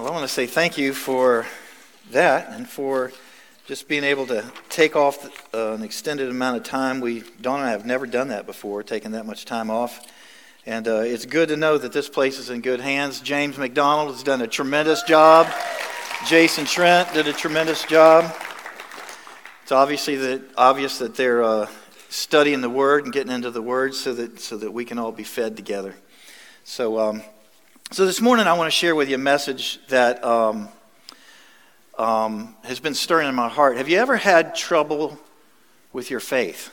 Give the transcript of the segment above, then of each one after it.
Well, I want to say thank you for that and for just being able to take off uh, an extended amount of time. We, Dawn and I have never done that before, taking that much time off. And uh, it's good to know that this place is in good hands. James McDonald has done a tremendous job. Jason Trent did a tremendous job. It's obviously that, obvious that they're uh, studying the Word and getting into the Word so that, so that we can all be fed together. So, um, so this morning I want to share with you a message that um, um, has been stirring in my heart. Have you ever had trouble with your faith?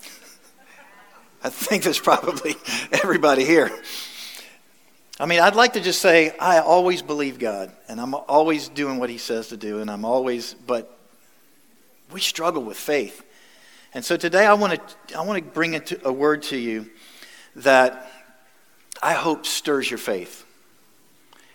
I think there's probably everybody here. I mean, I'd like to just say, I always believe God, and I'm always doing what He says to do, and I'm always, but we struggle with faith. And so today I want to, I want to bring a word to you that I hope stirs your faith.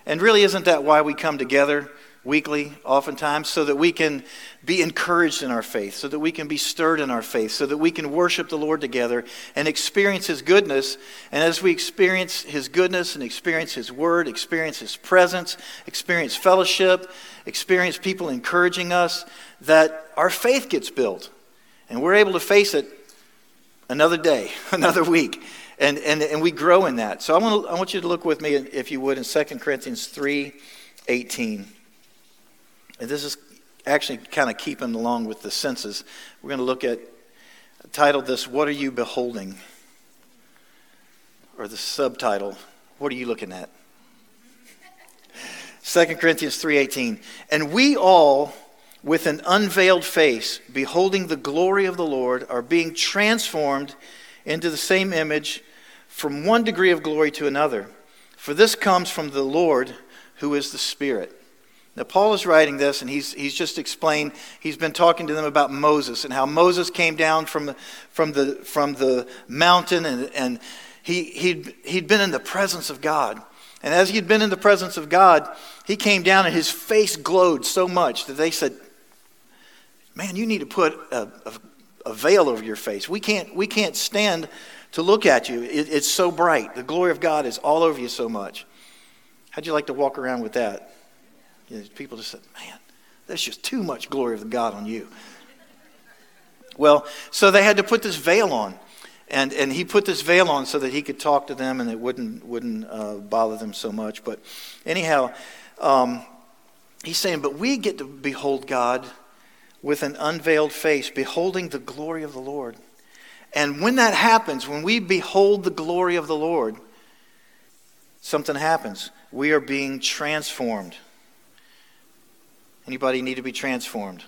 And really, isn't that why we come together weekly, oftentimes, so that we can be encouraged in our faith, so that we can be stirred in our faith, so that we can worship the Lord together and experience His goodness. And as we experience His goodness and experience His Word, experience His presence, experience fellowship, experience people encouraging us, that our faith gets built and we're able to face it another day, another week. And, and, and we grow in that. So I want, to, I want you to look with me, if you would, in 2 Corinthians 3 18. And this is actually kind of keeping along with the senses. We're going to look at, titled this, What Are You Beholding? Or the subtitle, What Are You Looking At? 2 Corinthians 3:18 And we all with an unveiled face beholding the glory of the Lord are being transformed into the same image from one degree of glory to another for this comes from the Lord who is the Spirit now, Paul is writing this, and he's, he's just explained, he's been talking to them about Moses and how Moses came down from the, from the, from the mountain, and, and he, he'd, he'd been in the presence of God. And as he'd been in the presence of God, he came down, and his face glowed so much that they said, Man, you need to put a, a, a veil over your face. We can't, we can't stand to look at you. It, it's so bright. The glory of God is all over you so much. How'd you like to walk around with that? You know, people just said, man, there's just too much glory of God on you. Well, so they had to put this veil on. And, and he put this veil on so that he could talk to them and it wouldn't, wouldn't uh, bother them so much. But anyhow, um, he's saying, but we get to behold God with an unveiled face, beholding the glory of the Lord. And when that happens, when we behold the glory of the Lord, something happens. We are being transformed. Anybody need to be transformed?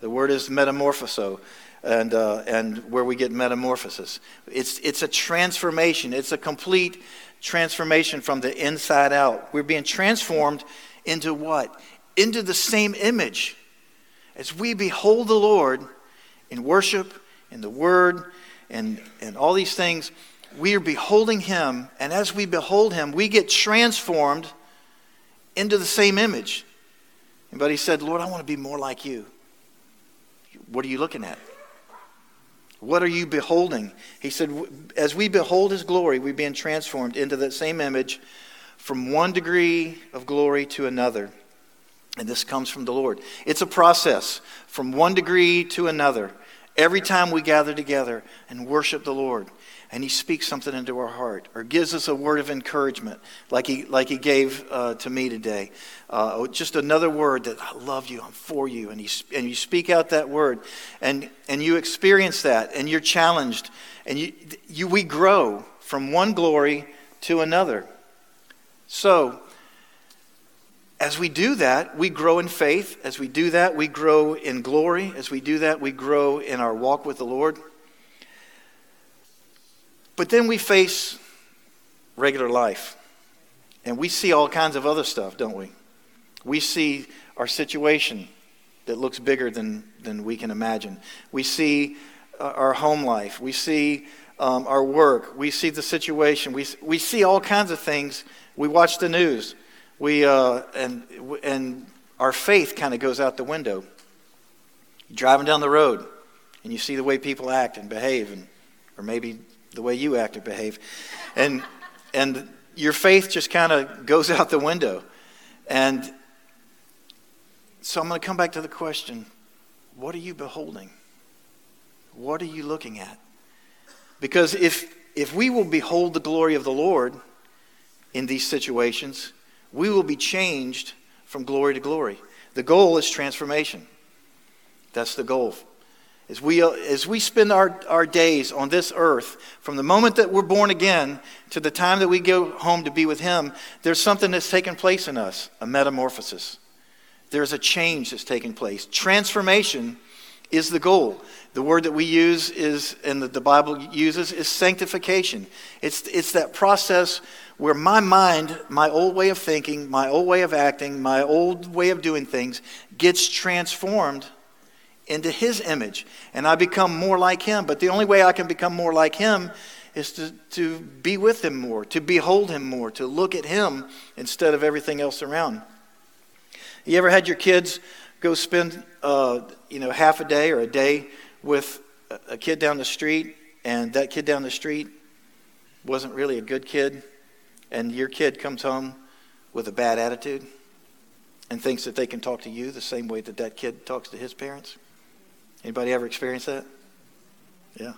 The word is metamorphoso, and, uh, and where we get metamorphosis. It's, it's a transformation, it's a complete transformation from the inside out. We're being transformed into what? Into the same image. As we behold the Lord in worship, in the Word, and, and all these things, we are beholding Him, and as we behold Him, we get transformed into the same image. But he said, Lord, I want to be more like you. What are you looking at? What are you beholding? He said, As we behold his glory, we're being transformed into that same image from one degree of glory to another. And this comes from the Lord. It's a process from one degree to another. Every time we gather together and worship the Lord, and he speaks something into our heart or gives us a word of encouragement like he, like he gave uh, to me today. Uh, just another word that I love you, I'm for you. And, he, and you speak out that word and, and you experience that and you're challenged and you, you, we grow from one glory to another. So, as we do that, we grow in faith. As we do that, we grow in glory. As we do that, we grow in our walk with the Lord. But then we face regular life. And we see all kinds of other stuff, don't we? We see our situation that looks bigger than, than we can imagine. We see uh, our home life. We see um, our work. We see the situation. We, we see all kinds of things. We watch the news. We, uh, and, and our faith kind of goes out the window. You're driving down the road and you see the way people act and behave, and, or maybe the way you act or behave. And, and your faith just kind of goes out the window. And so I'm going to come back to the question what are you beholding? What are you looking at? Because if, if we will behold the glory of the Lord in these situations, we will be changed from glory to glory. The goal is transformation. That's the goal. As we, as we spend our, our days on this earth, from the moment that we're born again to the time that we go home to be with Him, there's something that's taken place in us a metamorphosis. There's a change that's taking place. Transformation is the goal. The word that we use is, and that the Bible uses, is sanctification. It's, it's that process where my mind, my old way of thinking, my old way of acting, my old way of doing things gets transformed into his image and I become more like him. But the only way I can become more like him is to, to be with him more, to behold him more, to look at him instead of everything else around. You ever had your kids go spend uh, you know half a day or a day with a kid down the street and that kid down the street wasn't really a good kid and your kid comes home with a bad attitude and thinks that they can talk to you the same way that that kid talks to his parents? Anybody ever experienced that? Yeah.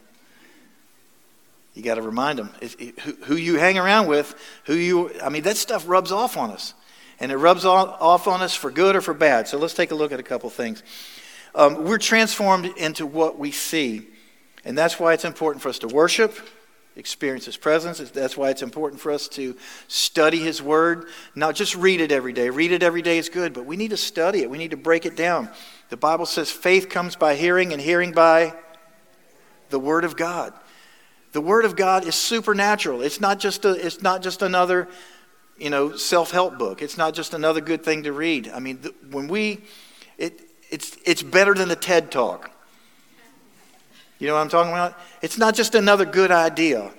You got to remind them it, who, who you hang around with, who you, I mean, that stuff rubs off on us. And it rubs off on us for good or for bad. So let's take a look at a couple things. Um, we're transformed into what we see. And that's why it's important for us to worship, experience His presence. That's why it's important for us to study His Word. Not just read it every day. Read it every day is good, but we need to study it. We need to break it down. The Bible says faith comes by hearing, and hearing by the Word of God. The Word of God is supernatural. It's not just, a, it's not just another, you know, self-help book. It's not just another good thing to read. I mean, when we, it, it's, it's better than the TED Talk. You know what I'm talking about? It's not just another good idea.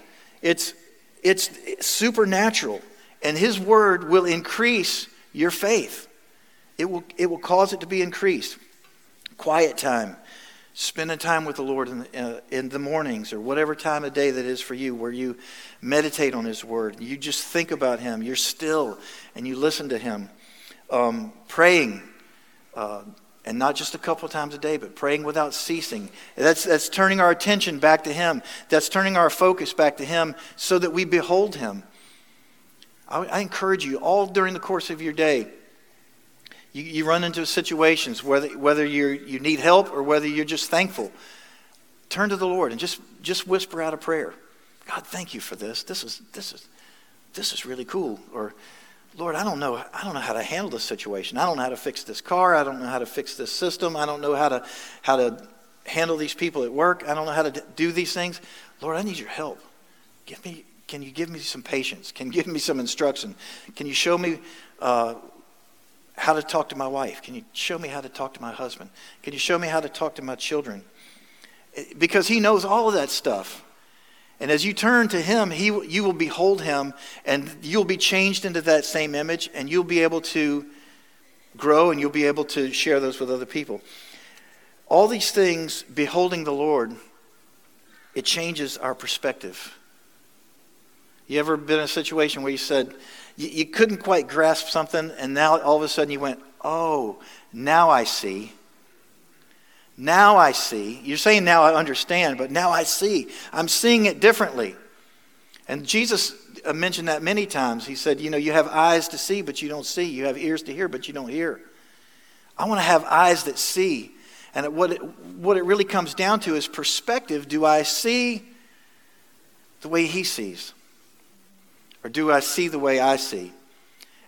It's, it's supernatural. And His Word will increase your faith. It will, it will cause it to be increased quiet time, spending time with the Lord in the, uh, in the mornings or whatever time of day that is for you, where you meditate on His Word. You just think about Him. You're still and you listen to Him. Um, praying, uh, and not just a couple times a day, but praying without ceasing. That's, that's turning our attention back to Him. That's turning our focus back to Him so that we behold Him. I, I encourage you all during the course of your day you, you run into situations, whether, whether you you need help or whether you're just thankful. Turn to the Lord and just, just whisper out a prayer. God, thank you for this. This is, this is, this is really cool. Or, Lord, I don't know. I don't know how to handle this situation. I don't know how to fix this car. I don't know how to fix this system. I don't know how to how to handle these people at work. I don't know how to do these things. Lord, I need your help. Give me. Can you give me some patience? Can you give me some instruction? Can you show me uh, how to talk to my wife? Can you show me how to talk to my husband? Can you show me how to talk to my children? Because he knows all of that stuff. And as you turn to him, he, you will behold him and you'll be changed into that same image and you'll be able to grow and you'll be able to share those with other people. All these things, beholding the Lord, it changes our perspective. You ever been in a situation where you said, you, you couldn't quite grasp something, and now all of a sudden you went, oh, now I see. Now I see. You're saying now I understand, but now I see. I'm seeing it differently. And Jesus uh, mentioned that many times. He said, You know, you have eyes to see, but you don't see. You have ears to hear, but you don't hear. I want to have eyes that see. And what it, what it really comes down to is perspective. Do I see the way he sees? Or do I see the way I see?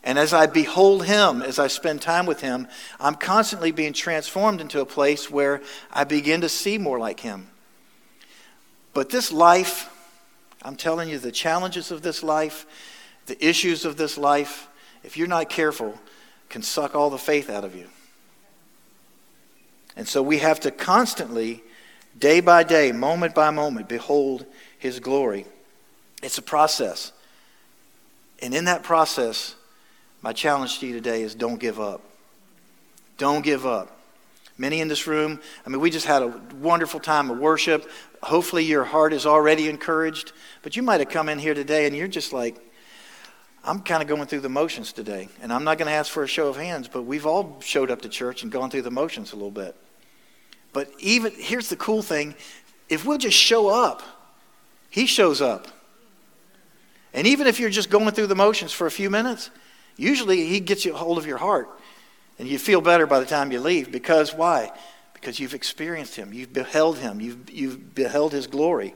And as I behold him, as I spend time with him, I'm constantly being transformed into a place where I begin to see more like him. But this life, I'm telling you, the challenges of this life, the issues of this life, if you're not careful, can suck all the faith out of you. And so we have to constantly, day by day, moment by moment, behold his glory. It's a process. And in that process, my challenge to you today is don't give up. Don't give up. Many in this room, I mean, we just had a wonderful time of worship. Hopefully, your heart is already encouraged. But you might have come in here today and you're just like, I'm kind of going through the motions today. And I'm not going to ask for a show of hands, but we've all showed up to church and gone through the motions a little bit. But even, here's the cool thing if we'll just show up, He shows up. And even if you're just going through the motions for a few minutes, usually He gets you a hold of your heart. And you feel better by the time you leave. Because why? Because you've experienced Him, you've beheld Him, you've, you've beheld His glory.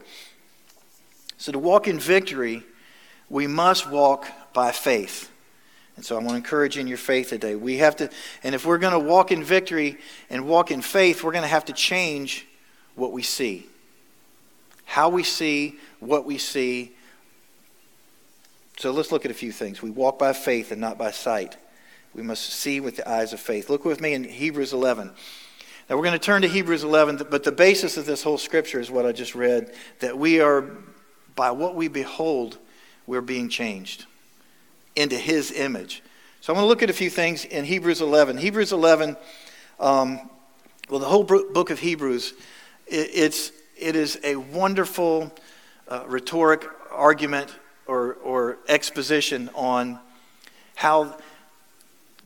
So to walk in victory, we must walk by faith. And so I want to encourage you in your faith today. We have to, and if we're going to walk in victory and walk in faith, we're going to have to change what we see. How we see, what we see. So let's look at a few things. We walk by faith and not by sight. We must see with the eyes of faith. Look with me in Hebrews 11. Now we're going to turn to Hebrews 11, but the basis of this whole scripture is what I just read that we are, by what we behold, we're being changed into his image. So I want to look at a few things in Hebrews 11. Hebrews 11, um, well, the whole book of Hebrews, it, it's, it is a wonderful uh, rhetoric argument or, or exposition on how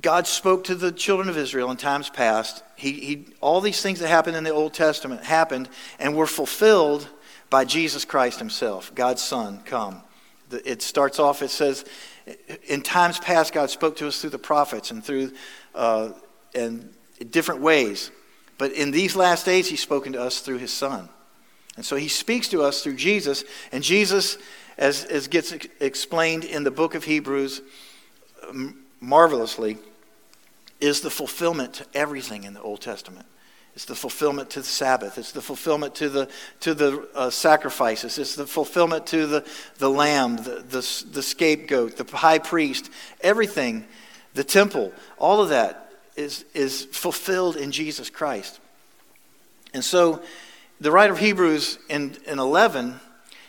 God spoke to the children of Israel in times past. He, he, all these things that happened in the Old Testament happened and were fulfilled by Jesus Christ himself, God's Son, come. It starts off, it says, in times past, God spoke to us through the prophets and through uh, and different ways. But in these last days, He's spoken to us through His Son. And so He speaks to us through Jesus. And Jesus, as, as gets explained in the book of Hebrews marvelously, is the fulfillment to everything in the Old Testament. It's the fulfillment to the Sabbath. It's the fulfillment to the, to the uh, sacrifices. It's the fulfillment to the, the lamb, the, the, the scapegoat, the high priest, everything, the temple, all of that is, is fulfilled in Jesus Christ. And so the writer of Hebrews in, in 11,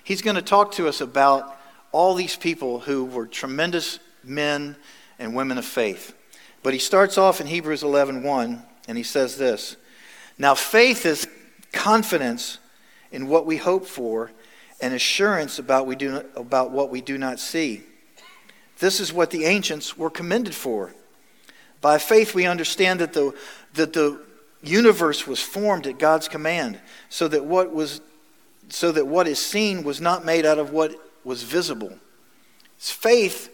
he's going to talk to us about all these people who were tremendous men and women of faith. But he starts off in Hebrews 11 1, and he says this. Now, faith is confidence in what we hope for and assurance about, we do about what we do not see. This is what the ancients were commended for. By faith, we understand that the, that the universe was formed at God's command, so that what was so that what is seen was not made out of what was visible. It's faith,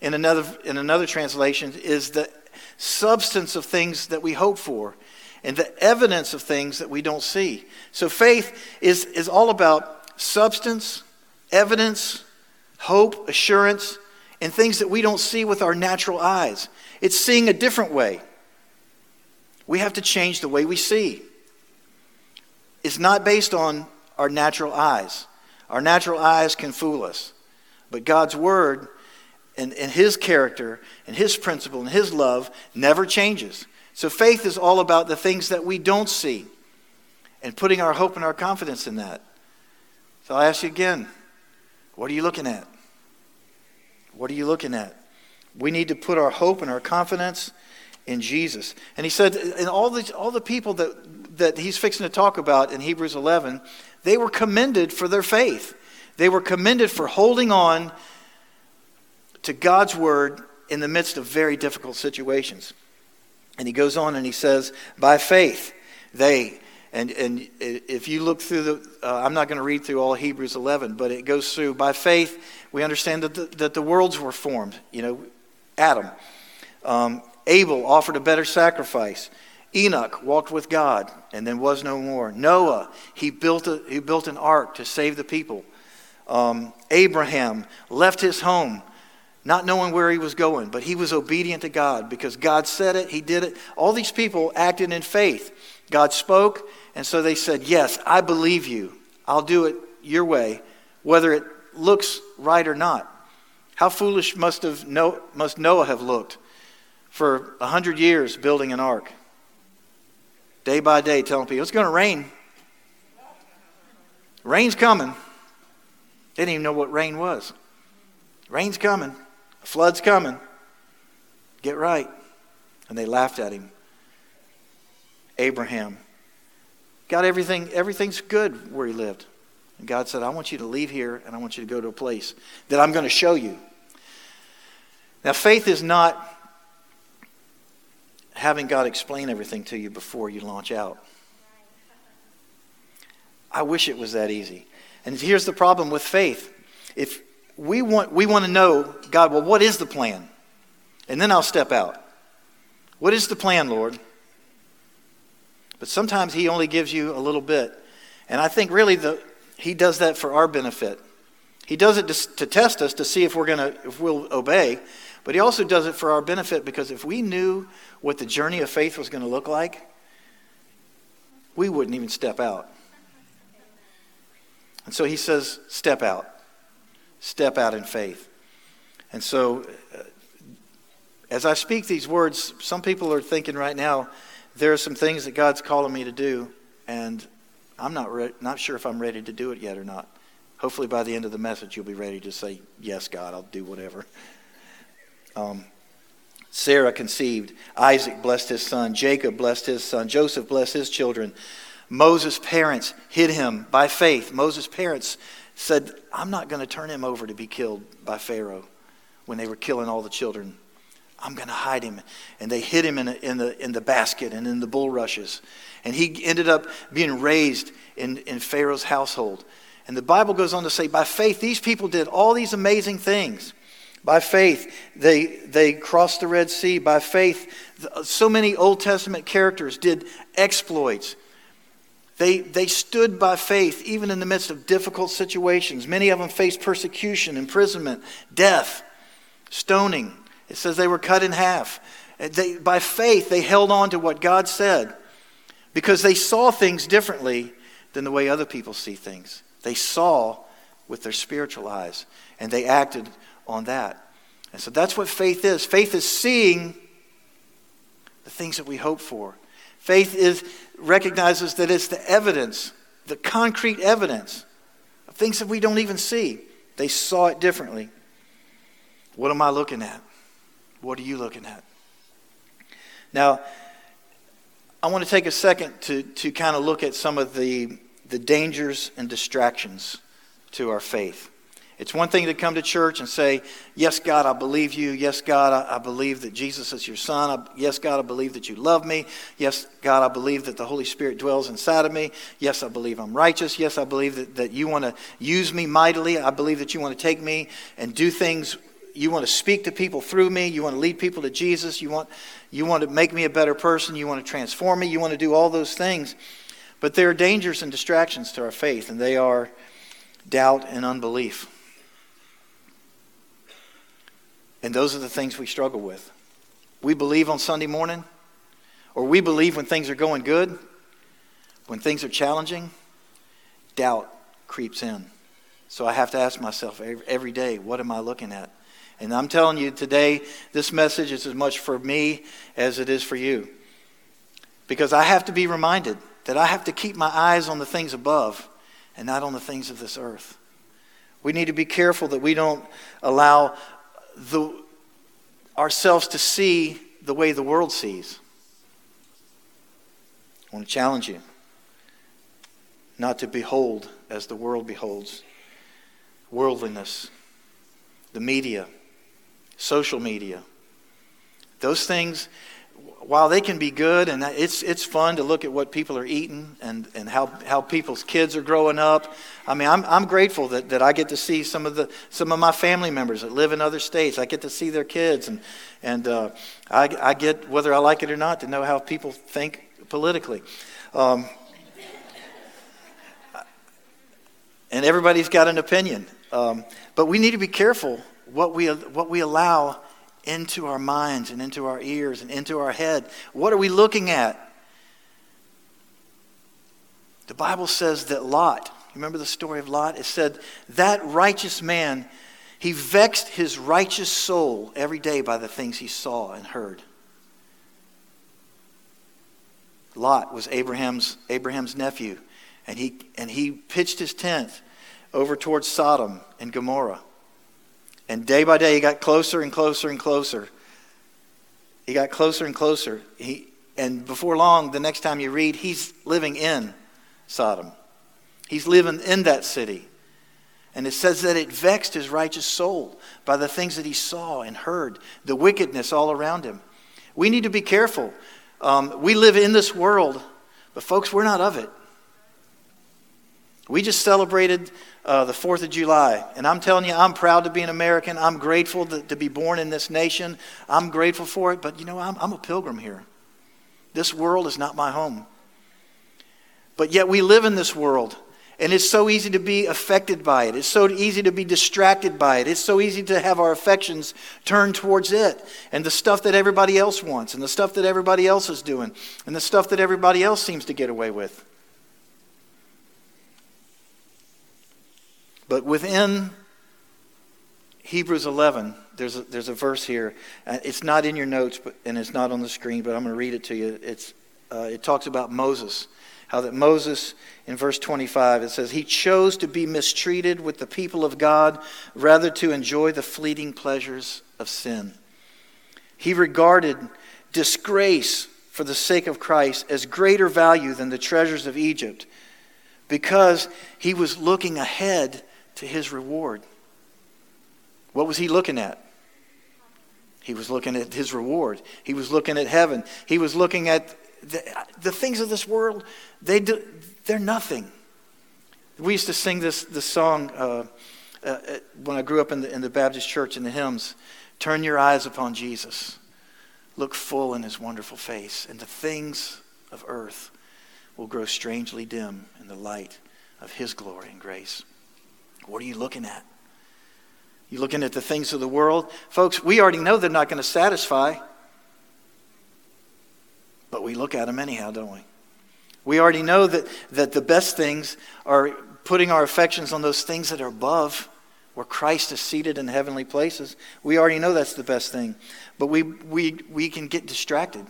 in another, in another translation, is the substance of things that we hope for and the evidence of things that we don't see. So faith is, is all about substance, evidence, hope, assurance, and things that we don't see with our natural eyes. It's seeing a different way. We have to change the way we see. It's not based on our natural eyes. Our natural eyes can fool us. But God's Word and, and His character and His principle and His love never changes. So faith is all about the things that we don't see and putting our hope and our confidence in that. So I ask you again what are you looking at? What are you looking at? We need to put our hope and our confidence in Jesus. And he said, and all the, all the people that, that he's fixing to talk about in Hebrews 11, they were commended for their faith. They were commended for holding on to God's word in the midst of very difficult situations. And he goes on and he says, by faith, they, and, and if you look through the, uh, I'm not going to read through all Hebrews 11, but it goes through, by faith, we understand that the, that the worlds were formed. You know, Adam. Um, Abel offered a better sacrifice. Enoch walked with God and then was no more. Noah, he built, a, he built an ark to save the people. Um, Abraham left his home not knowing where he was going, but he was obedient to God because God said it, he did it. All these people acted in faith. God spoke, and so they said, Yes, I believe you. I'll do it your way, whether it looks right or not. How foolish must, have Noah, must Noah have looked for a hundred years building an ark? Day by day, telling people, It's going to rain. Rain's coming. They didn't even know what rain was. Rain's coming. A flood's coming. Get right. And they laughed at him. Abraham. got everything, everything's good where he lived. And God said, I want you to leave here and I want you to go to a place that I'm going to show you. Now, faith is not having God explain everything to you before you launch out. I wish it was that easy. And here's the problem with faith. If we want, we want to know, God, well, what is the plan? And then I'll step out. What is the plan, Lord? But sometimes He only gives you a little bit. And I think really the, He does that for our benefit. He does it to, to test us to see if we're going to, if we'll obey. But He also does it for our benefit because if we knew what the journey of faith was going to look like, we wouldn't even step out. And so he says, step out. Step out in faith. And so, uh, as I speak these words, some people are thinking right now, there are some things that God's calling me to do, and I'm not, re- not sure if I'm ready to do it yet or not. Hopefully, by the end of the message, you'll be ready to say, Yes, God, I'll do whatever. Um, Sarah conceived. Isaac blessed his son. Jacob blessed his son. Joseph blessed his children. Moses' parents hid him by faith. Moses' parents said, I'm not going to turn him over to be killed by Pharaoh when they were killing all the children. I'm going to hide him. And they hid him in, a, in, the, in the basket and in the bulrushes. And he ended up being raised in, in Pharaoh's household. And the Bible goes on to say, by faith, these people did all these amazing things. By faith, they, they crossed the Red Sea. By faith, so many Old Testament characters did exploits. They, they stood by faith even in the midst of difficult situations. Many of them faced persecution, imprisonment, death, stoning. It says they were cut in half. They, by faith, they held on to what God said because they saw things differently than the way other people see things. They saw with their spiritual eyes and they acted on that. And so that's what faith is. Faith is seeing the things that we hope for. Faith is recognizes that it's the evidence, the concrete evidence of things that we don't even see. They saw it differently. What am I looking at? What are you looking at? Now, I want to take a second to, to kind of look at some of the, the dangers and distractions to our faith. It's one thing to come to church and say, Yes, God, I believe you. Yes, God, I, I believe that Jesus is your son. I, yes, God, I believe that you love me. Yes, God, I believe that the Holy Spirit dwells inside of me. Yes, I believe I'm righteous. Yes, I believe that, that you want to use me mightily. I believe that you want to take me and do things. You want to speak to people through me. You want to lead people to Jesus. You want, you want to make me a better person. You want to transform me. You want to do all those things. But there are dangers and distractions to our faith, and they are doubt and unbelief. And those are the things we struggle with. We believe on Sunday morning, or we believe when things are going good, when things are challenging, doubt creeps in. So I have to ask myself every day, what am I looking at? And I'm telling you today, this message is as much for me as it is for you. Because I have to be reminded that I have to keep my eyes on the things above and not on the things of this earth. We need to be careful that we don't allow the, ourselves to see the way the world sees. I want to challenge you not to behold as the world beholds worldliness, the media, social media. Those things while they can be good and it's, it's fun to look at what people are eating and, and how, how people's kids are growing up, I mean, I'm, I'm grateful that, that I get to see some of, the, some of my family members that live in other states. I get to see their kids, and, and uh, I, I get, whether I like it or not, to know how people think politically. Um, and everybody's got an opinion. Um, but we need to be careful what we, what we allow into our minds and into our ears and into our head. What are we looking at? The Bible says that Lot, remember the story of Lot? It said, that righteous man, he vexed his righteous soul every day by the things he saw and heard. Lot was Abraham's, Abraham's nephew, and he, and he pitched his tent over towards Sodom and Gomorrah. And day by day, he got closer and closer and closer. He got closer and closer. He, and before long, the next time you read, he's living in Sodom. He's living in that city. And it says that it vexed his righteous soul by the things that he saw and heard, the wickedness all around him. We need to be careful. Um, we live in this world, but folks, we're not of it. We just celebrated uh, the 4th of July, and I'm telling you, I'm proud to be an American. I'm grateful to, to be born in this nation. I'm grateful for it, but you know, I'm, I'm a pilgrim here. This world is not my home. But yet we live in this world. And it's so easy to be affected by it. It's so easy to be distracted by it. It's so easy to have our affections turned towards it and the stuff that everybody else wants and the stuff that everybody else is doing and the stuff that everybody else seems to get away with. But within Hebrews 11, there's a, there's a verse here. Uh, it's not in your notes, but, and it's not on the screen, but I'm going to read it to you. It's, uh, it talks about Moses how that Moses, in verse 25, it says, He chose to be mistreated with the people of God rather to enjoy the fleeting pleasures of sin. He regarded disgrace for the sake of Christ as greater value than the treasures of Egypt because he was looking ahead to his reward. What was he looking at? He was looking at his reward. He was looking at heaven. He was looking at the, the things of this world, they do, they're nothing. We used to sing this, this song uh, uh, uh, when I grew up in the, in the Baptist church in the hymns Turn your eyes upon Jesus, look full in his wonderful face, and the things of earth will grow strangely dim in the light of his glory and grace. What are you looking at? You looking at the things of the world? Folks, we already know they're not going to satisfy. But we look at them anyhow, don't we? We already know that, that the best things are putting our affections on those things that are above, where Christ is seated in heavenly places. We already know that's the best thing. But we, we, we can get distracted.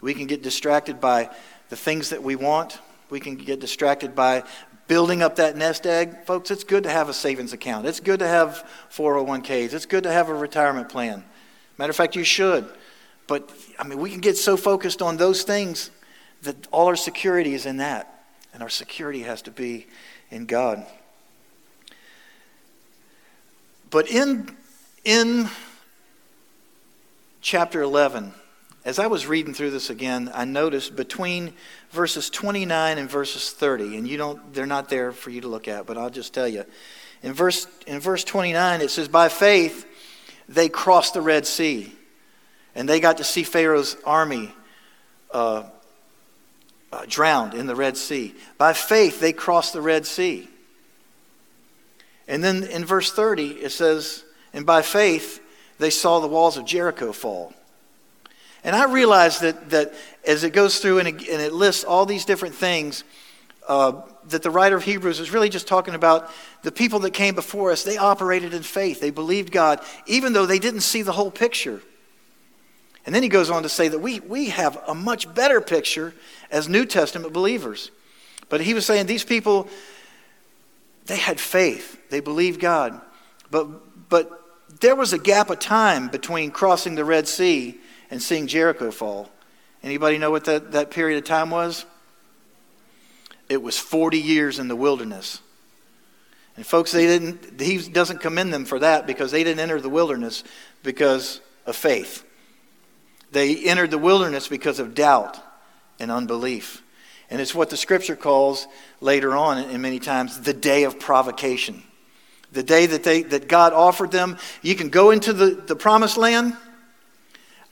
We can get distracted by the things that we want. We can get distracted by building up that nest egg. Folks, it's good to have a savings account. It's good to have 401ks. It's good to have a retirement plan. Matter of fact, you should. But, I mean, we can get so focused on those things that all our security is in that. And our security has to be in God. But in, in chapter 11, as I was reading through this again, I noticed between verses 29 and verses 30, and you don't, they're not there for you to look at, but I'll just tell you. In verse, in verse 29, it says, By faith they crossed the Red Sea and they got to see Pharaoh's army uh, uh, drowned in the Red Sea. By faith, they crossed the Red Sea. And then in verse 30, it says, And by faith, they saw the walls of Jericho fall. And I realize that, that as it goes through and it, and it lists all these different things, uh, that the writer of Hebrews is really just talking about the people that came before us. They operated in faith, they believed God, even though they didn't see the whole picture. And then he goes on to say that we, we have a much better picture as New Testament believers. But he was saying these people, they had faith, they believed God. But, but there was a gap of time between crossing the Red Sea and seeing Jericho fall. Anybody know what that, that period of time was? It was 40 years in the wilderness. And folks, they didn't, he doesn't commend them for that because they didn't enter the wilderness because of faith. They entered the wilderness because of doubt and unbelief. And it's what the scripture calls later on, and many times, the day of provocation. The day that, they, that God offered them, you can go into the, the promised land.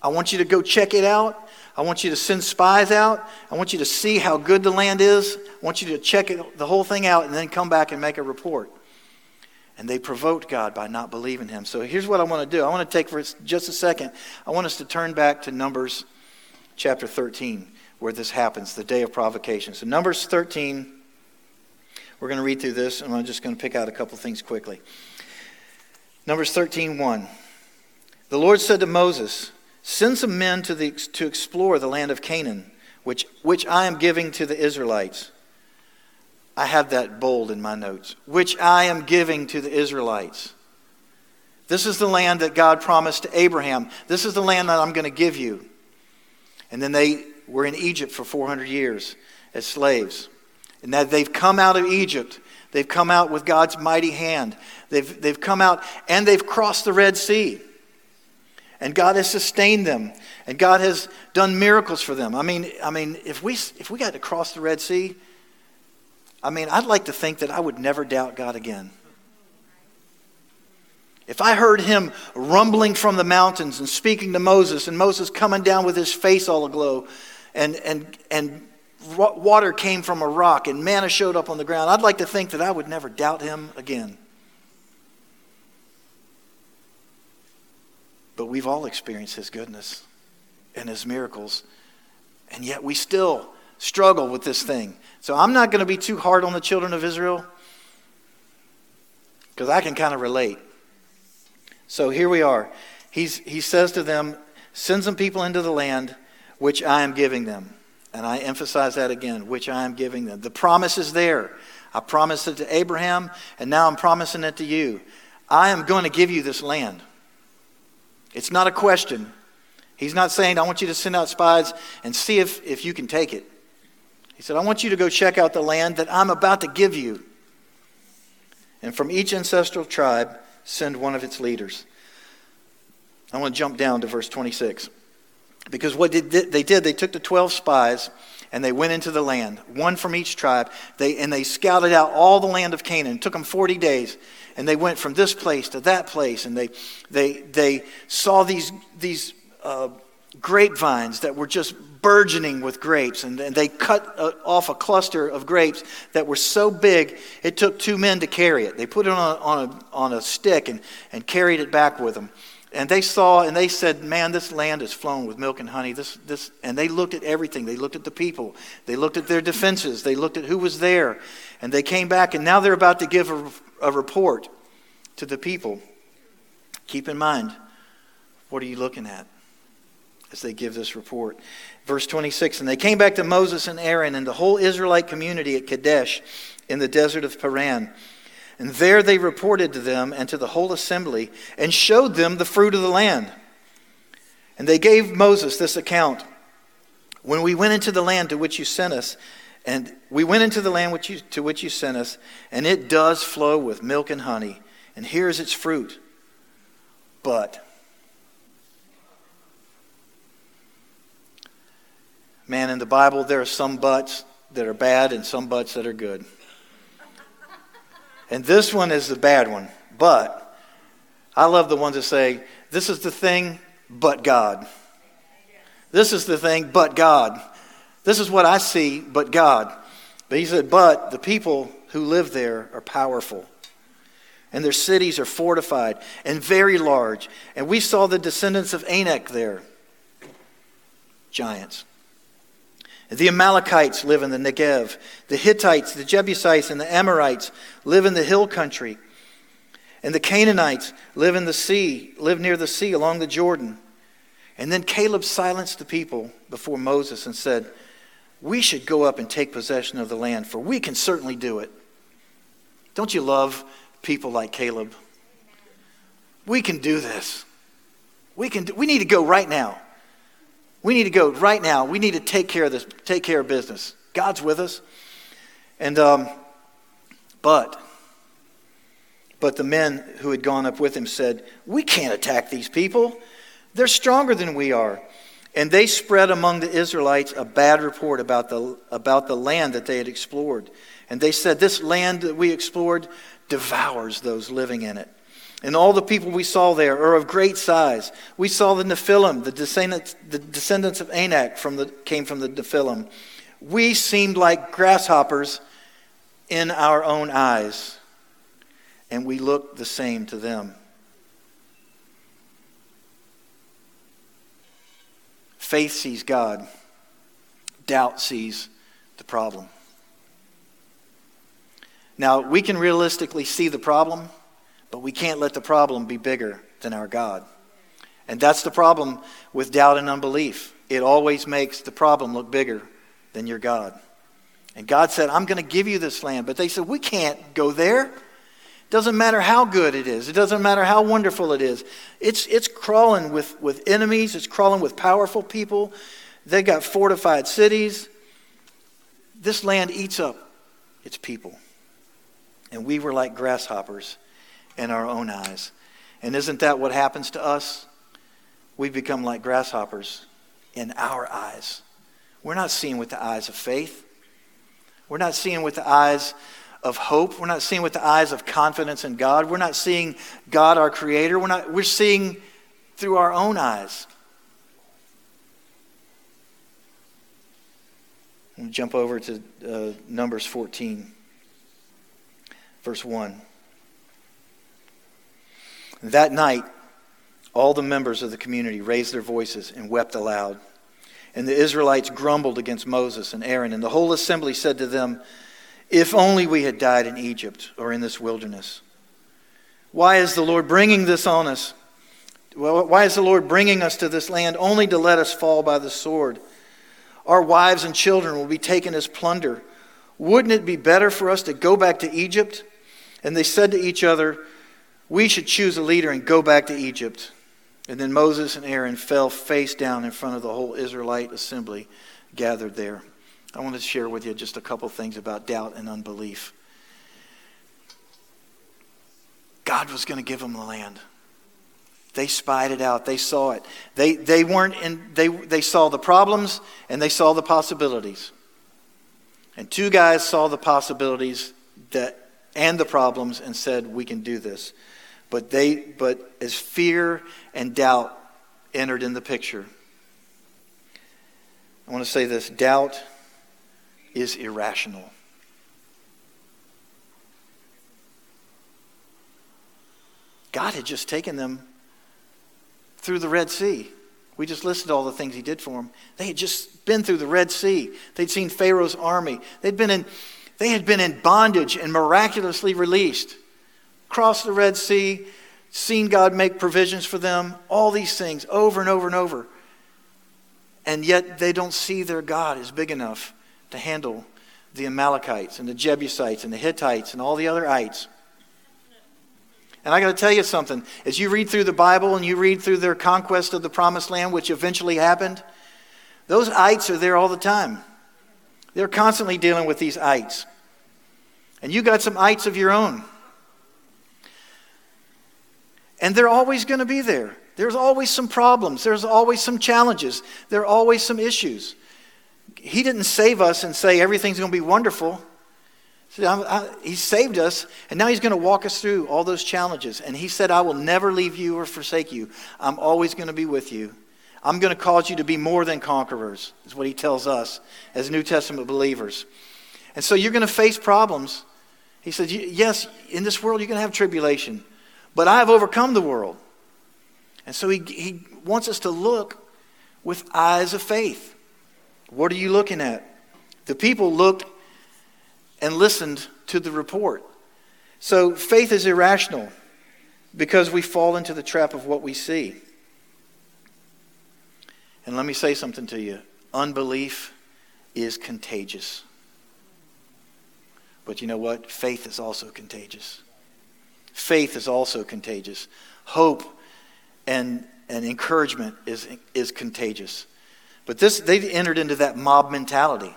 I want you to go check it out. I want you to send spies out. I want you to see how good the land is. I want you to check it, the whole thing out and then come back and make a report. And they provoked God by not believing him. So here's what I want to do. I want to take for just a second, I want us to turn back to Numbers chapter 13, where this happens, the day of provocation. So, Numbers 13, we're going to read through this, and I'm just going to pick out a couple things quickly. Numbers 13, 1. The Lord said to Moses, Send some men to, the, to explore the land of Canaan, which, which I am giving to the Israelites. I have that bold in my notes, which I am giving to the Israelites. This is the land that God promised to Abraham. This is the land that I'm going to give you. And then they were in Egypt for 400 years as slaves. And that they've come out of Egypt, They've come out with God's mighty hand. They've, they've come out and they've crossed the Red Sea. And God has sustained them. And God has done miracles for them. I mean, I mean if, we, if we got to cross the Red Sea, I mean, I'd like to think that I would never doubt God again. If I heard him rumbling from the mountains and speaking to Moses, and Moses coming down with his face all aglow, and, and, and water came from a rock, and manna showed up on the ground, I'd like to think that I would never doubt him again. We've all experienced his goodness and his miracles, and yet we still struggle with this thing. So I'm not going to be too hard on the children of Israel because I can kind of relate. So here we are. He's, he says to them, Send some people into the land which I am giving them. And I emphasize that again, which I am giving them. The promise is there. I promised it to Abraham, and now I'm promising it to you. I am going to give you this land. It's not a question. He's not saying, I want you to send out spies and see if, if you can take it. He said, I want you to go check out the land that I'm about to give you. And from each ancestral tribe, send one of its leaders. I want to jump down to verse 26. Because what they did, they took the 12 spies and they went into the land, one from each tribe, they, and they scouted out all the land of Canaan. It took them 40 days. And they went from this place to that place, and they, they, they saw these, these uh, grapevines that were just burgeoning with grapes. And, and they cut uh, off a cluster of grapes that were so big, it took two men to carry it. They put it on a, on a, on a stick and, and carried it back with them. And they saw and they said, Man, this land is flowing with milk and honey. This, this, and they looked at everything. They looked at the people. They looked at their defenses. They looked at who was there. And they came back, and now they're about to give a, a report to the people. Keep in mind, what are you looking at as they give this report? Verse 26 And they came back to Moses and Aaron and the whole Israelite community at Kadesh in the desert of Paran. And there they reported to them and to the whole assembly and showed them the fruit of the land. And they gave Moses this account When we went into the land to which you sent us, and we went into the land which you, to which you sent us, and it does flow with milk and honey, and here is its fruit. But, man, in the Bible, there are some buts that are bad and some buts that are good. And this one is the bad one. But I love the ones that say, This is the thing, but God. This is the thing, but God. This is what I see, but God. But he said, But the people who live there are powerful. And their cities are fortified and very large. And we saw the descendants of Anak there giants. The Amalekites live in the Negev. The Hittites, the Jebusites, and the Amorites live in the hill country. And the Canaanites live in the sea, live near the sea along the Jordan. And then Caleb silenced the people before Moses and said, We should go up and take possession of the land, for we can certainly do it. Don't you love people like Caleb? We can do this. We, can do, we need to go right now. We need to go right now. We need to take care of this, take care of business. God's with us. And, um, but, but the men who had gone up with him said, We can't attack these people. They're stronger than we are. And they spread among the Israelites a bad report about the, about the land that they had explored. And they said, This land that we explored devours those living in it. And all the people we saw there are of great size. We saw the Nephilim, the descendants, the descendants of Anak from the, came from the Nephilim. We seemed like grasshoppers in our own eyes, and we looked the same to them. Faith sees God, doubt sees the problem. Now, we can realistically see the problem but we can't let the problem be bigger than our God. And that's the problem with doubt and unbelief. It always makes the problem look bigger than your God. And God said, I'm going to give you this land. But they said, We can't go there. It doesn't matter how good it is, it doesn't matter how wonderful it is. It's, it's crawling with, with enemies, it's crawling with powerful people. They've got fortified cities. This land eats up its people. and we were like grasshoppers in our own eyes. And isn't that what happens to us? We become like grasshoppers in our eyes. We're not seeing with the eyes of faith. We're not seeing with the eyes of hope. We're not seeing with the eyes of confidence in God. We're not seeing God, our Creator. We're, not, we're seeing through our own eyes. We'll jump over to uh, Numbers 14, verse 1. That night, all the members of the community raised their voices and wept aloud. And the Israelites grumbled against Moses and Aaron, and the whole assembly said to them, If only we had died in Egypt or in this wilderness. Why is the Lord bringing this on us? Why is the Lord bringing us to this land only to let us fall by the sword? Our wives and children will be taken as plunder. Wouldn't it be better for us to go back to Egypt? And they said to each other, we should choose a leader and go back to Egypt. And then Moses and Aaron fell face down in front of the whole Israelite assembly gathered there. I want to share with you just a couple things about doubt and unbelief. God was going to give them the land. They spied it out. They saw it. They, they weren't in, they, they saw the problems and they saw the possibilities. And two guys saw the possibilities that, and the problems and said, We can do this. But, they, but as fear and doubt entered in the picture, I want to say this doubt is irrational. God had just taken them through the Red Sea. We just listed all the things he did for them. They had just been through the Red Sea. They'd seen Pharaoh's army. They'd been in, they had been in bondage and miraculously released crossed the Red Sea, seen God make provisions for them, all these things over and over and over. And yet they don't see their God is big enough to handle the Amalekites and the Jebusites and the Hittites and all the other ites. And I got to tell you something. As you read through the Bible and you read through their conquest of the promised land, which eventually happened, those ites are there all the time. They're constantly dealing with these ites. And you got some ites of your own. And they're always going to be there. There's always some problems. There's always some challenges. There are always some issues. He didn't save us and say everything's going to be wonderful. He saved us, and now He's going to walk us through all those challenges. And He said, I will never leave you or forsake you. I'm always going to be with you. I'm going to cause you to be more than conquerors, is what He tells us as New Testament believers. And so you're going to face problems. He said, Yes, in this world you're going to have tribulation. But I have overcome the world. And so he, he wants us to look with eyes of faith. What are you looking at? The people looked and listened to the report. So faith is irrational because we fall into the trap of what we see. And let me say something to you unbelief is contagious. But you know what? Faith is also contagious. Faith is also contagious. Hope and, and encouragement is, is contagious. But this, they entered into that mob mentality.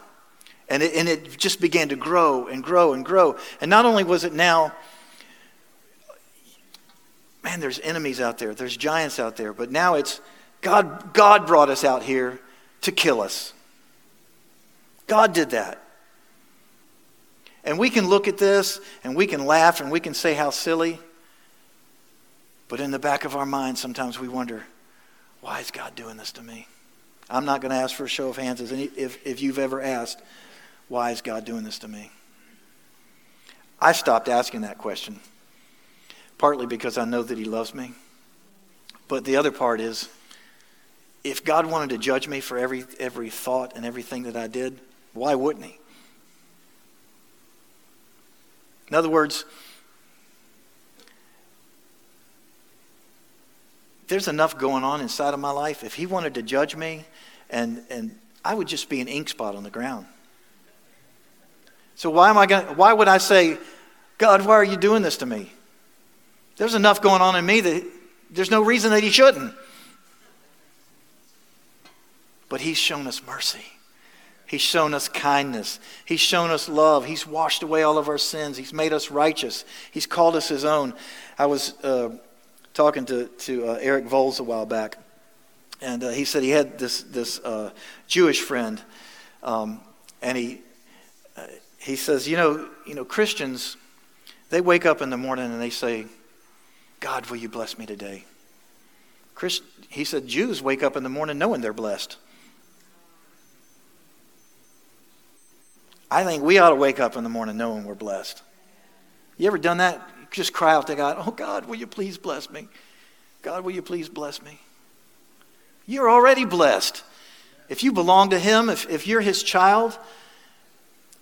And it, and it just began to grow and grow and grow. And not only was it now, man, there's enemies out there, there's giants out there, but now it's God, God brought us out here to kill us. God did that. And we can look at this and we can laugh and we can say how silly. But in the back of our minds, sometimes we wonder, why is God doing this to me? I'm not going to ask for a show of hands if, if you've ever asked, why is God doing this to me? I stopped asking that question, partly because I know that He loves me. But the other part is, if God wanted to judge me for every, every thought and everything that I did, why wouldn't He? In other words, there's enough going on inside of my life. If he wanted to judge me, and, and I would just be an ink spot on the ground. So why am I going why would I say, God, why are you doing this to me? There's enough going on in me that there's no reason that he shouldn't. But he's shown us mercy. He's shown us kindness. He's shown us love. He's washed away all of our sins. He's made us righteous. He's called us his own. I was uh, talking to, to uh, Eric Voles a while back, and uh, he said he had this, this uh, Jewish friend, um, and he, uh, he says, you know, you know, Christians, they wake up in the morning and they say, God, will you bless me today? Christ, he said, Jews wake up in the morning knowing they're blessed. I think we ought to wake up in the morning knowing we're blessed. You ever done that? Just cry out to God, Oh God, will you please bless me? God, will you please bless me? You're already blessed. If you belong to Him, if, if you're His child,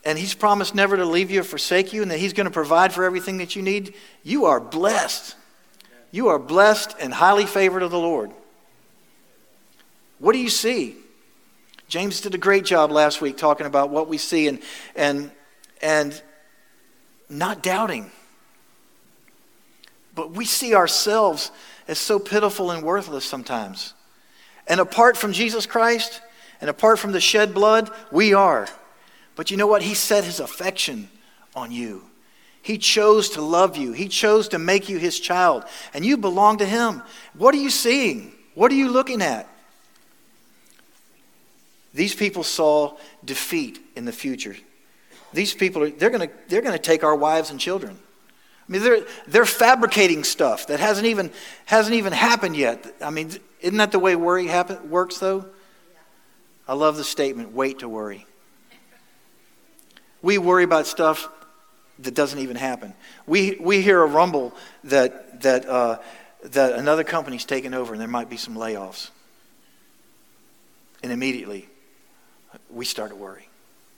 and He's promised never to leave you or forsake you, and that He's going to provide for everything that you need, you are blessed. You are blessed and highly favored of the Lord. What do you see? James did a great job last week talking about what we see and, and, and not doubting. But we see ourselves as so pitiful and worthless sometimes. And apart from Jesus Christ and apart from the shed blood, we are. But you know what? He set his affection on you. He chose to love you. He chose to make you his child. And you belong to him. What are you seeing? What are you looking at? These people saw defeat in the future. These people, are, they're to they're to take our wives and children. I mean, they're, they're fabricating stuff that hasn't even, hasn't even happened yet. I mean, isn't that the way worry happen, works, though? I love the statement wait to worry. We worry about stuff that doesn't even happen. We, we hear a rumble that, that, uh, that another company's taken over and there might be some layoffs. And immediately, we start to worry.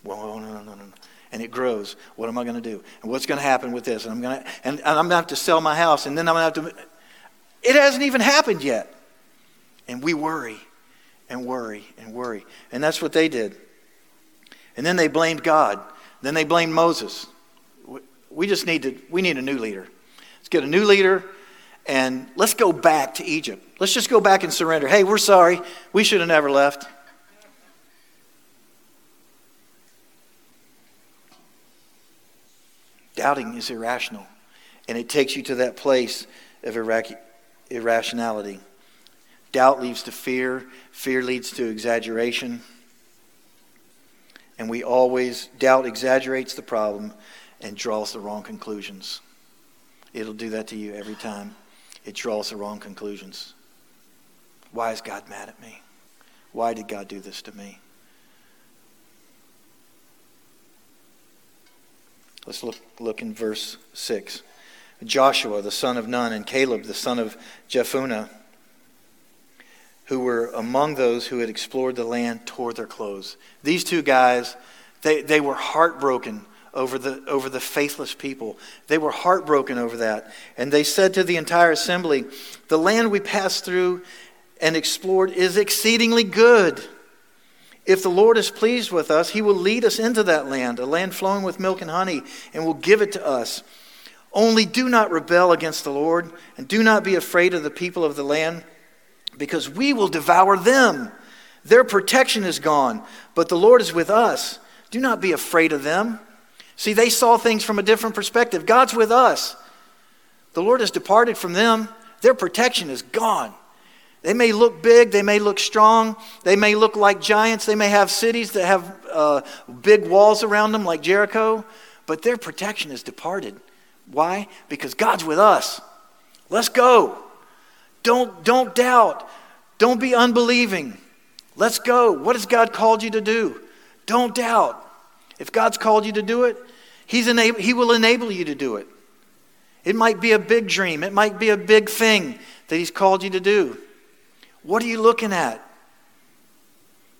Well, no, no, no, no. And it grows. What am I going to do? And what's going to happen with this? And I'm going to, and, and I'm going to have to sell my house, and then I'm going to have to. It hasn't even happened yet. And we worry and worry and worry. And that's what they did. And then they blamed God. Then they blamed Moses. We just need to, we need a new leader. Let's get a new leader and let's go back to Egypt. Let's just go back and surrender. Hey, we're sorry. We should have never left. Doubting is irrational, and it takes you to that place of irrationality. Doubt leads to fear, fear leads to exaggeration. And we always, doubt exaggerates the problem and draws the wrong conclusions. It'll do that to you every time. It draws the wrong conclusions. Why is God mad at me? Why did God do this to me? Let's look, look in verse 6. Joshua, the son of Nun, and Caleb, the son of Jephunneh, who were among those who had explored the land, tore their clothes. These two guys, they, they were heartbroken over the, over the faithless people. They were heartbroken over that. And they said to the entire assembly, The land we passed through and explored is exceedingly good. If the Lord is pleased with us, he will lead us into that land, a land flowing with milk and honey, and will give it to us. Only do not rebel against the Lord, and do not be afraid of the people of the land, because we will devour them. Their protection is gone, but the Lord is with us. Do not be afraid of them. See, they saw things from a different perspective. God's with us. The Lord has departed from them. Their protection is gone. They may look big, they may look strong, they may look like giants, they may have cities that have uh, big walls around them like Jericho, but their protection is departed. Why? Because God's with us. Let's go. Don't, don't doubt. Don't be unbelieving. Let's go. What has God called you to do? Don't doubt. If God's called you to do it, he's enable, He will enable you to do it. It might be a big dream, it might be a big thing that He's called you to do. What are you looking at?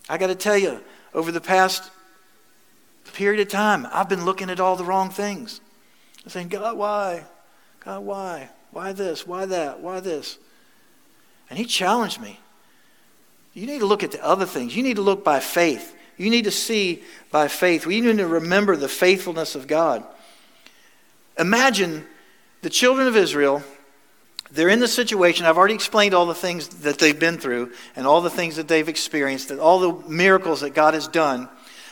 I got to tell you, over the past period of time, I've been looking at all the wrong things. I'm saying, God, why? God, why? Why this? Why that? Why this? And He challenged me. You need to look at the other things. You need to look by faith. You need to see by faith. We need to remember the faithfulness of God. Imagine the children of Israel they're in the situation. I've already explained all the things that they've been through and all the things that they've experienced, and all the miracles that God has done.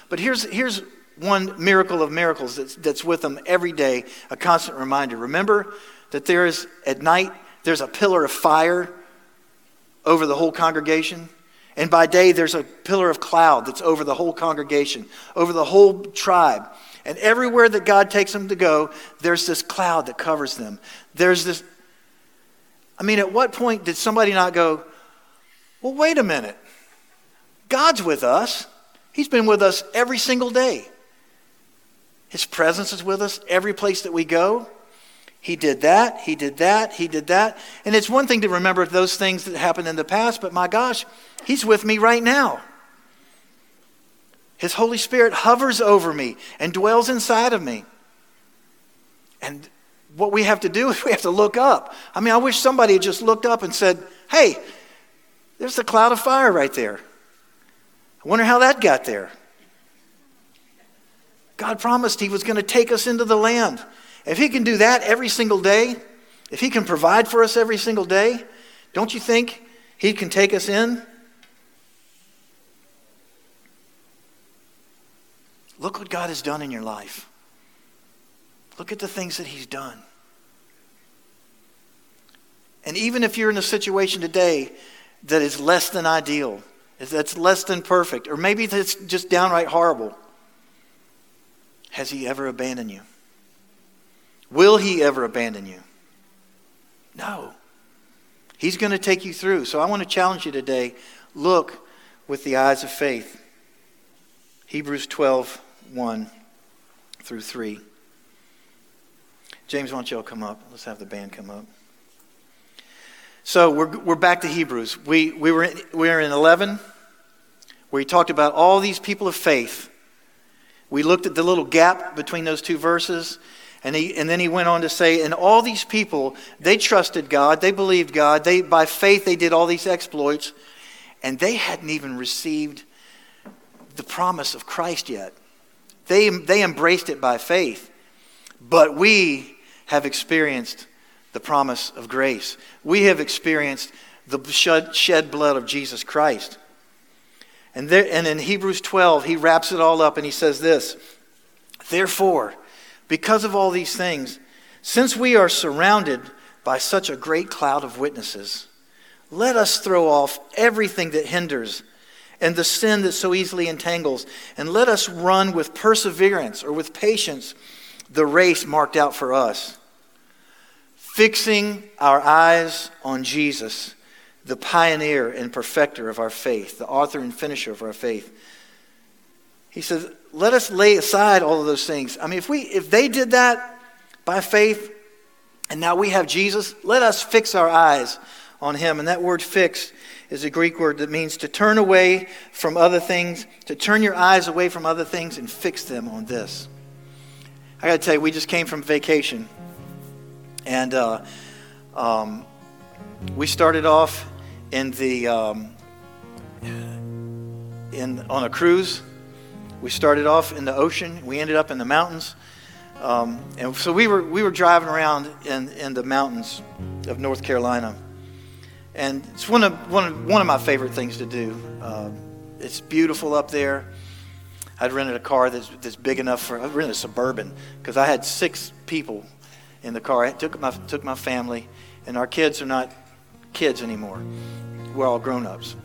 But here's, here's one miracle of miracles that's, that's with them every day, a constant reminder. Remember that there is, at night, there's a pillar of fire over the whole congregation. And by day, there's a pillar of cloud that's over the whole congregation, over the whole tribe. And everywhere that God takes them to go, there's this cloud that covers them. There's this. I mean, at what point did somebody not go, well, wait a minute. God's with us. He's been with us every single day. His presence is with us every place that we go. He did that, he did that, he did that. And it's one thing to remember those things that happened in the past, but my gosh, he's with me right now. His Holy Spirit hovers over me and dwells inside of me. And what we have to do is we have to look up. I mean, I wish somebody had just looked up and said, hey, there's the cloud of fire right there. I wonder how that got there. God promised He was going to take us into the land. If He can do that every single day, if He can provide for us every single day, don't you think He can take us in? Look what God has done in your life. Look at the things that He's done. And even if you're in a situation today that is less than ideal, that's less than perfect, or maybe that's just downright horrible, has He ever abandoned you? Will He ever abandon you? No. He's going to take you through. So I want to challenge you today look with the eyes of faith. Hebrews 12, 1 through 3. James, why don't you all come up? Let's have the band come up. So we're, we're back to Hebrews. We, we, were in, we were in 11 where he talked about all these people of faith. We looked at the little gap between those two verses. And, he, and then he went on to say, and all these people, they trusted God, they believed God, they, by faith they did all these exploits, and they hadn't even received the promise of Christ yet. They, they embraced it by faith. But we have experienced the promise of grace. We have experienced the shed, blood of Jesus Christ. And, there, and in Hebrews 12, he wraps it all up and he says this Therefore, because of all these things, since we are surrounded by such a great cloud of witnesses, let us throw off everything that hinders and the sin that so easily entangles, and let us run with perseverance or with patience the race marked out for us, fixing our eyes on Jesus, the pioneer and perfecter of our faith, the author and finisher of our faith. He says, let us lay aside all of those things. I mean, if we if they did that by faith, and now we have Jesus, let us fix our eyes on him. And that word fix is a Greek word that means to turn away from other things, to turn your eyes away from other things and fix them on this. I got to tell you, we just came from vacation. And uh, um, we started off in the um, in on a cruise. We started off in the ocean. We ended up in the mountains. Um, and so we were we were driving around in, in the mountains of North Carolina. And it's one of, one of, one of my favorite things to do. Um, it's beautiful up there. I'd rented a car that's, that's big enough for, I rented a Suburban because I had six people in the car. I took my, took my family, and our kids are not kids anymore. We're all grown ups.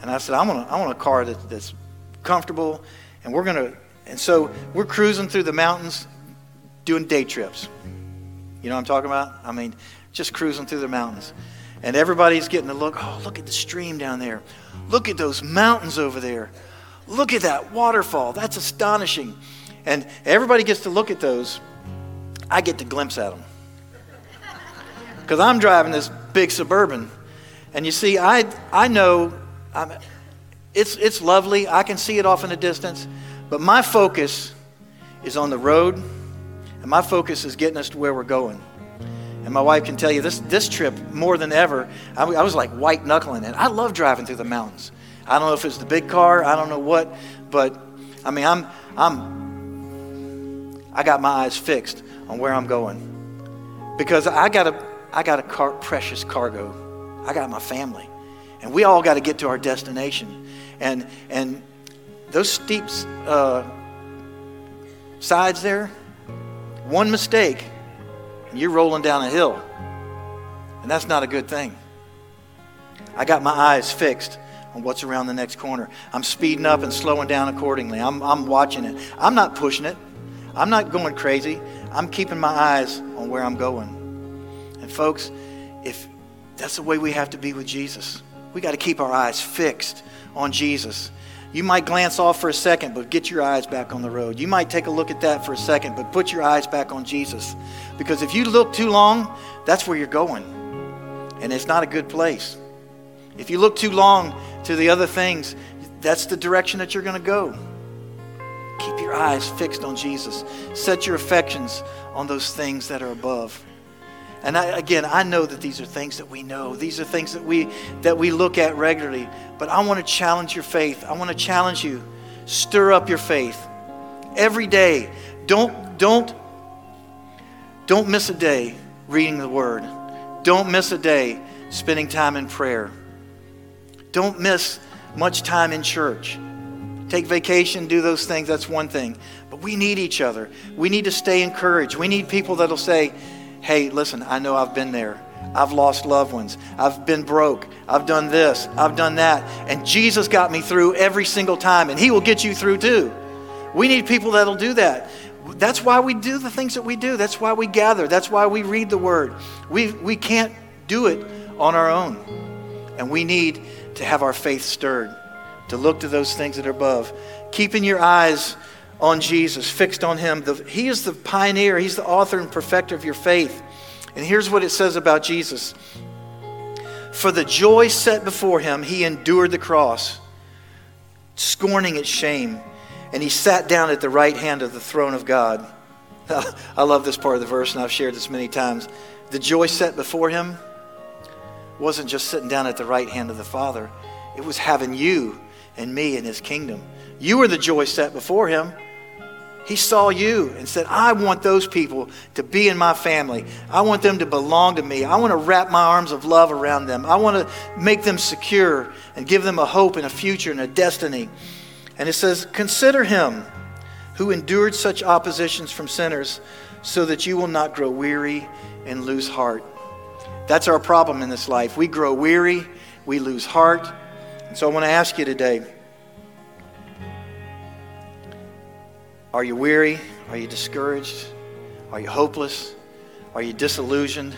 And I said, I want a, I want a car that, that's comfortable, and we're going to, and so we're cruising through the mountains doing day trips. You know what I'm talking about? I mean, just cruising through the mountains. And everybody's getting to look. Oh, look at the stream down there. Look at those mountains over there. Look at that waterfall. That's astonishing. And everybody gets to look at those. I get to glimpse at them. Because I'm driving this big suburban. And you see, I, I know I'm, it's, it's lovely. I can see it off in the distance. But my focus is on the road, and my focus is getting us to where we're going. And my wife can tell you this, this trip, more than ever, I, I was like white knuckling it. I love driving through the mountains. I don't know if it's the big car, I don't know what, but I mean, I'm, I'm, I got my eyes fixed on where I'm going because I got a, I got a car, precious cargo. I got my family, and we all got to get to our destination. And and those steep uh, sides there, one mistake, and you're rolling down a hill. And that's not a good thing. I got my eyes fixed on what's around the next corner. I'm speeding up and slowing down accordingly. I'm, I'm watching it. I'm not pushing it. I'm not going crazy. I'm keeping my eyes on where I'm going. And folks, if that's the way we have to be with Jesus, we got to keep our eyes fixed on Jesus. You might glance off for a second, but get your eyes back on the road. You might take a look at that for a second, but put your eyes back on Jesus. Because if you look too long, that's where you're going. And it's not a good place. If you look too long to the other things, that's the direction that you're going to go. Keep your eyes fixed on Jesus. Set your affections on those things that are above. And I, again, I know that these are things that we know. These are things that we that we look at regularly. But I want to challenge your faith. I want to challenge you. Stir up your faith every day. Don't don't don't miss a day reading the Word. Don't miss a day spending time in prayer. Don't miss much time in church. Take vacation, do those things. That's one thing. But we need each other. We need to stay encouraged. We need people that'll say hey, listen, I know I've been there. I've lost loved ones. I've been broke. I've done this. I've done that. And Jesus got me through every single time, and He will get you through too. We need people that'll do that. That's why we do the things that we do. That's why we gather. That's why we read the Word. We, we can't do it on our own. And we need to have our faith stirred, to look to those things that are above. Keeping your eyes on Jesus, fixed on Him. The, he is the pioneer, He's the author and perfecter of your faith. And here's what it says about Jesus For the joy set before Him, He endured the cross, scorning its shame, and He sat down at the right hand of the throne of God. I love this part of the verse, and I've shared this many times. The joy set before Him wasn't just sitting down at the right hand of the Father, it was having you and me in His kingdom. You were the joy set before Him. He saw you and said, I want those people to be in my family. I want them to belong to me. I want to wrap my arms of love around them. I want to make them secure and give them a hope and a future and a destiny. And it says, Consider him who endured such oppositions from sinners so that you will not grow weary and lose heart. That's our problem in this life. We grow weary, we lose heart. So I want to ask you today Are you weary? Are you discouraged? Are you hopeless? Are you disillusioned?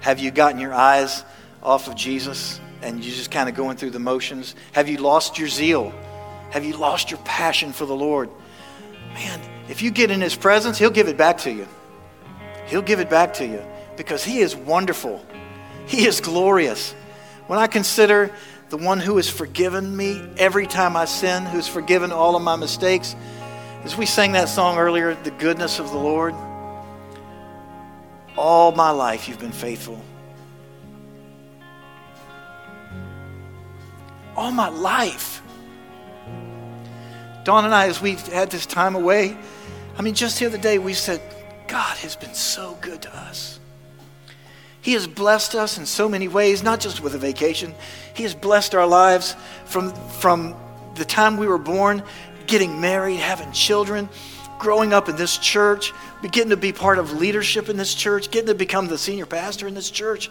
Have you gotten your eyes off of Jesus and you're just kind of going through the motions? Have you lost your zeal? Have you lost your passion for the Lord? Man, if you get in His presence, He'll give it back to you. He'll give it back to you because He is wonderful. He is glorious. When I consider the one who has forgiven me every time I sin, who's forgiven all of my mistakes, as we sang that song earlier, the goodness of the Lord, all my life you've been faithful. All my life. Dawn and I, as we had this time away, I mean, just the other day we said, God has been so good to us. He has blessed us in so many ways, not just with a vacation. He has blessed our lives from, from the time we were born getting married, having children, growing up in this church, getting to be part of leadership in this church, getting to become the senior pastor in this church,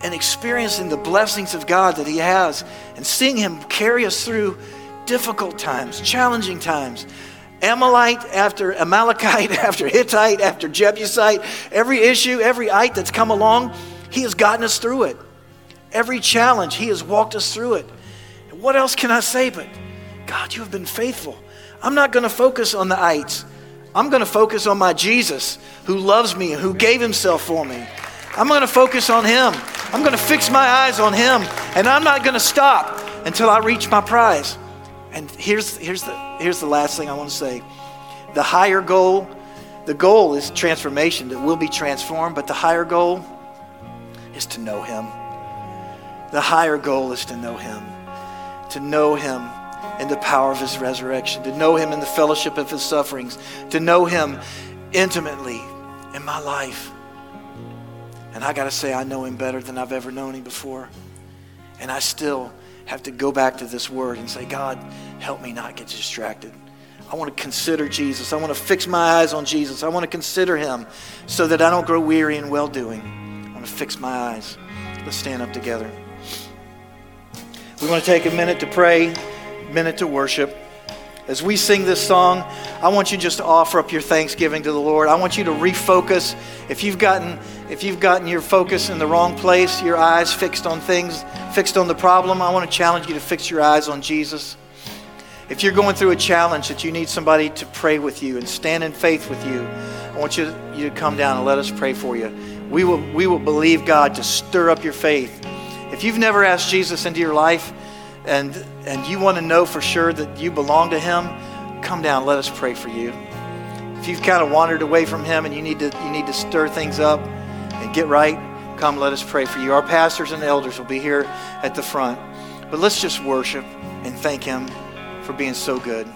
and experiencing the blessings of God that He has, and seeing Him carry us through difficult times, challenging times. Amalite after Amalekite, after Hittite, after Jebusite, every issue, every ite that's come along, He has gotten us through it. Every challenge, He has walked us through it. And what else can I say but God, you have been faithful. I'm not going to focus on the ites. I'm going to focus on my Jesus who loves me and who gave himself for me. I'm going to focus on him. I'm going to fix my eyes on him. And I'm not going to stop until I reach my prize. And here's, here's, the, here's the last thing I want to say the higher goal, the goal is transformation, that we'll be transformed, but the higher goal is to know him. The higher goal is to know him. To know him in the power of his resurrection, to know him in the fellowship of his sufferings, to know him intimately in my life. And I got to say, I know him better than I've ever known him before. And I still have to go back to this word and say, God, help me not get distracted. I want to consider Jesus. I want to fix my eyes on Jesus. I want to consider him so that I don't grow weary in well doing. I want to fix my eyes. Let's stand up together. We want to take a minute to pray, a minute to worship. As we sing this song, I want you just to offer up your thanksgiving to the Lord. I want you to refocus. If you've gotten if you've gotten your focus in the wrong place, your eyes fixed on things, fixed on the problem, I want to challenge you to fix your eyes on Jesus. If you're going through a challenge that you need somebody to pray with you and stand in faith with you, I want you, you to come down and let us pray for you. We will, we will believe God to stir up your faith. If you've never asked Jesus into your life and, and you want to know for sure that you belong to Him, come down. Let us pray for you. If you've kind of wandered away from Him and you need to, you need to stir things up get right, come let us pray for you. Our pastors and elders will be here at the front. But let's just worship and thank Him for being so good.